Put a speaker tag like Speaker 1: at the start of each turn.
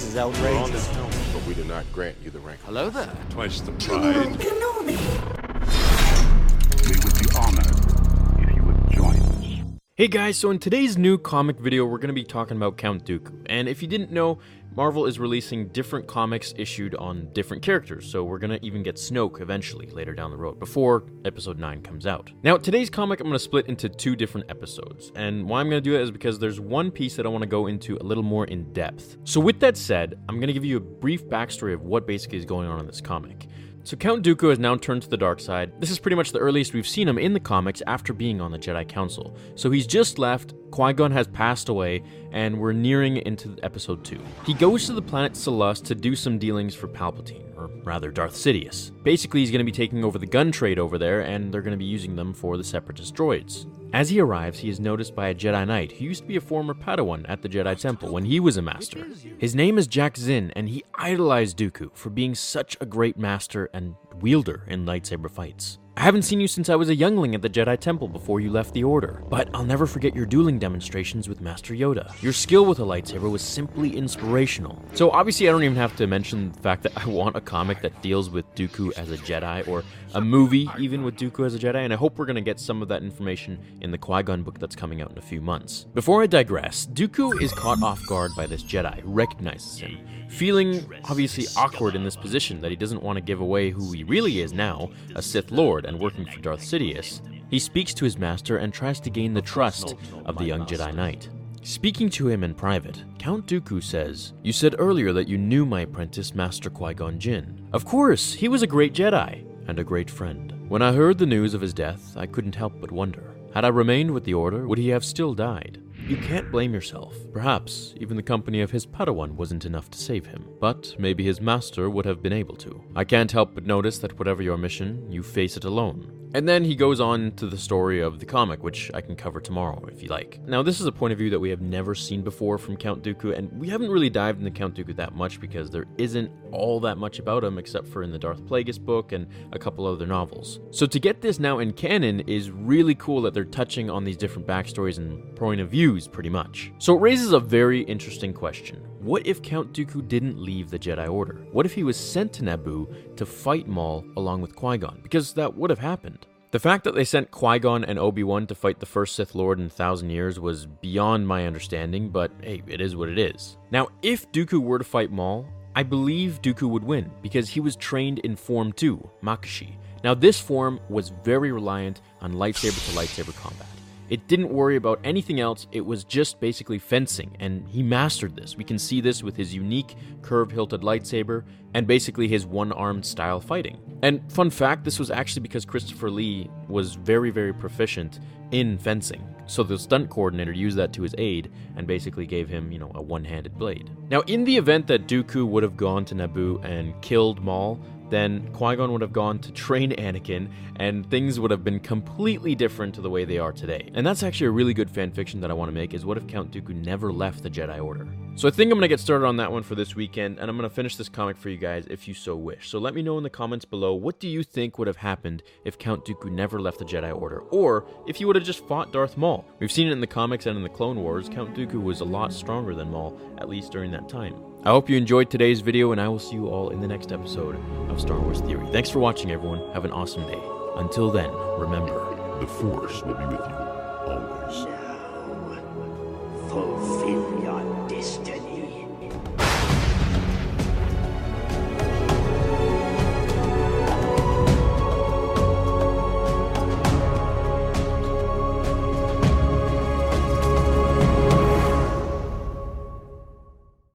Speaker 1: This is
Speaker 2: We're on
Speaker 1: outrageous.
Speaker 2: this council, but we do not grant you the rank.
Speaker 3: Hello there.
Speaker 4: Twice the pride.
Speaker 5: We would be honored if you would join us.
Speaker 6: Hey guys, so in today's new comic video, we're going to be talking about Count Dooku. And if you didn't know, Marvel is releasing different comics issued on different characters, so we're to even get Snoke eventually later down the road, before episode 9 comes out. Now, today's comic I'm to split into two different episodes, and why I'm to do it is because there's one piece that I want to go into a little more in depth. So with that said, I'm to give you a brief backstory of what basically is going on in this comic. So Count Dooku has now turned to the dark side. This is pretty much the earliest we've seen him in the comics after being on the Jedi Council. So he's just left, Qui-Gon has passed away, and we're nearing into episode 2. He goes to the planet Selust to do some dealings for Palpatine, or rather Darth Sidious. Basically, he's going to be taking over the gun trade over there, and they're going to be using them for the Separatist droids. As he arrives, he is noticed by a Jedi Knight who used to be a former Padawan at the Jedi Temple when he was a master. His name is Jak'zin, and he idolized Dooku for being such a great master and wielder in lightsaber fights. I haven't seen you since I was a youngling at the Jedi Temple before you left the Order, but I'll never forget your dueling demonstrations with Master Yoda. Your skill with a lightsaber was simply inspirational. So obviously, I don't even have to mention the fact that I want a comic that deals with Dooku as a Jedi, or a movie even with Dooku as a Jedi, and I hope we're gonna get some of that information in the Qui-Gon book that's coming out in a few months. Before I digress, Dooku is caught off guard by this Jedi recognizes him, feeling obviously awkward in this position that he doesn't want to give away who he really is now, a Sith Lord and working for Darth Sidious. He speaks to his master and tries to gain the trust of the young Jedi Knight. Speaking to him in private, Count Dooku says, You said earlier that you knew my apprentice, Master Qui Gon Jinn. Of course, he was a great Jedi and a great friend. When I heard the news of his death, I couldn't help but wonder had I remained with the Order, would he have still died? You can't blame yourself. Perhaps even the company of his Padawan wasn't enough to save him, but maybe his master would have been able to. I can't help but notice that whatever your mission, you face it alone. And then he goes on to the story of the comic, which I can cover tomorrow if you like. Now, this is a point of view that we have never seen before from Count Dooku, and we haven't really dived into Count Dooku that much because there isn't all that much about him except for in the Darth Plagueis book and a couple other novels. So to get this now in canon is really cool that they're touching on these different backstories and point of views pretty much. So it raises a very interesting question. What if Count Dooku didn't leave the Jedi Order? What if he was sent to Naboo to fight Maul along with Qui-Gon? Because that would have happened. The fact that they sent Qui Gon and Obi Wan to fight the first Sith Lord in a thousand years was beyond my understanding, but hey, it is what it is. Now, if Dooku were to fight Maul, I believe Dooku would win because he was trained in Form 2, Makashi. Now, this form was very reliant on lightsaber to lightsaber combat. It didn't worry about anything else, it was just basically fencing, and he mastered this. We can see this with his unique curve hilted lightsaber and basically his one armed style fighting. And fun fact this was actually because Christopher Lee was very, very proficient in fencing. So the stunt coordinator used that to his aid and basically gave him, you know, a one handed blade. Now, in the event that Dooku would have gone to Naboo and killed Maul, then Qui Gon would have gone to train Anakin, and things would have been completely different to the way they are today. And that's actually a really good fan fiction that I want to make is what if Count Dooku never left the Jedi Order? So I think I'm going to get started on that one for this weekend, and I'm going to finish this comic for you guys if you so wish. So let me know in the comments below what do you think would have happened if Count Dooku never left the Jedi Order, or if he would have just fought Darth Maul. We've seen it in the comics and in the Clone Wars, Count Dooku was a lot stronger than Maul, at least during that time. I hope you enjoyed today's video, and I will see you all in the next episode of Star Wars Theory. Thanks for watching, everyone. Have an awesome day. Until then, remember,
Speaker 4: the Force will be with you always. Now, fulfill your wasted.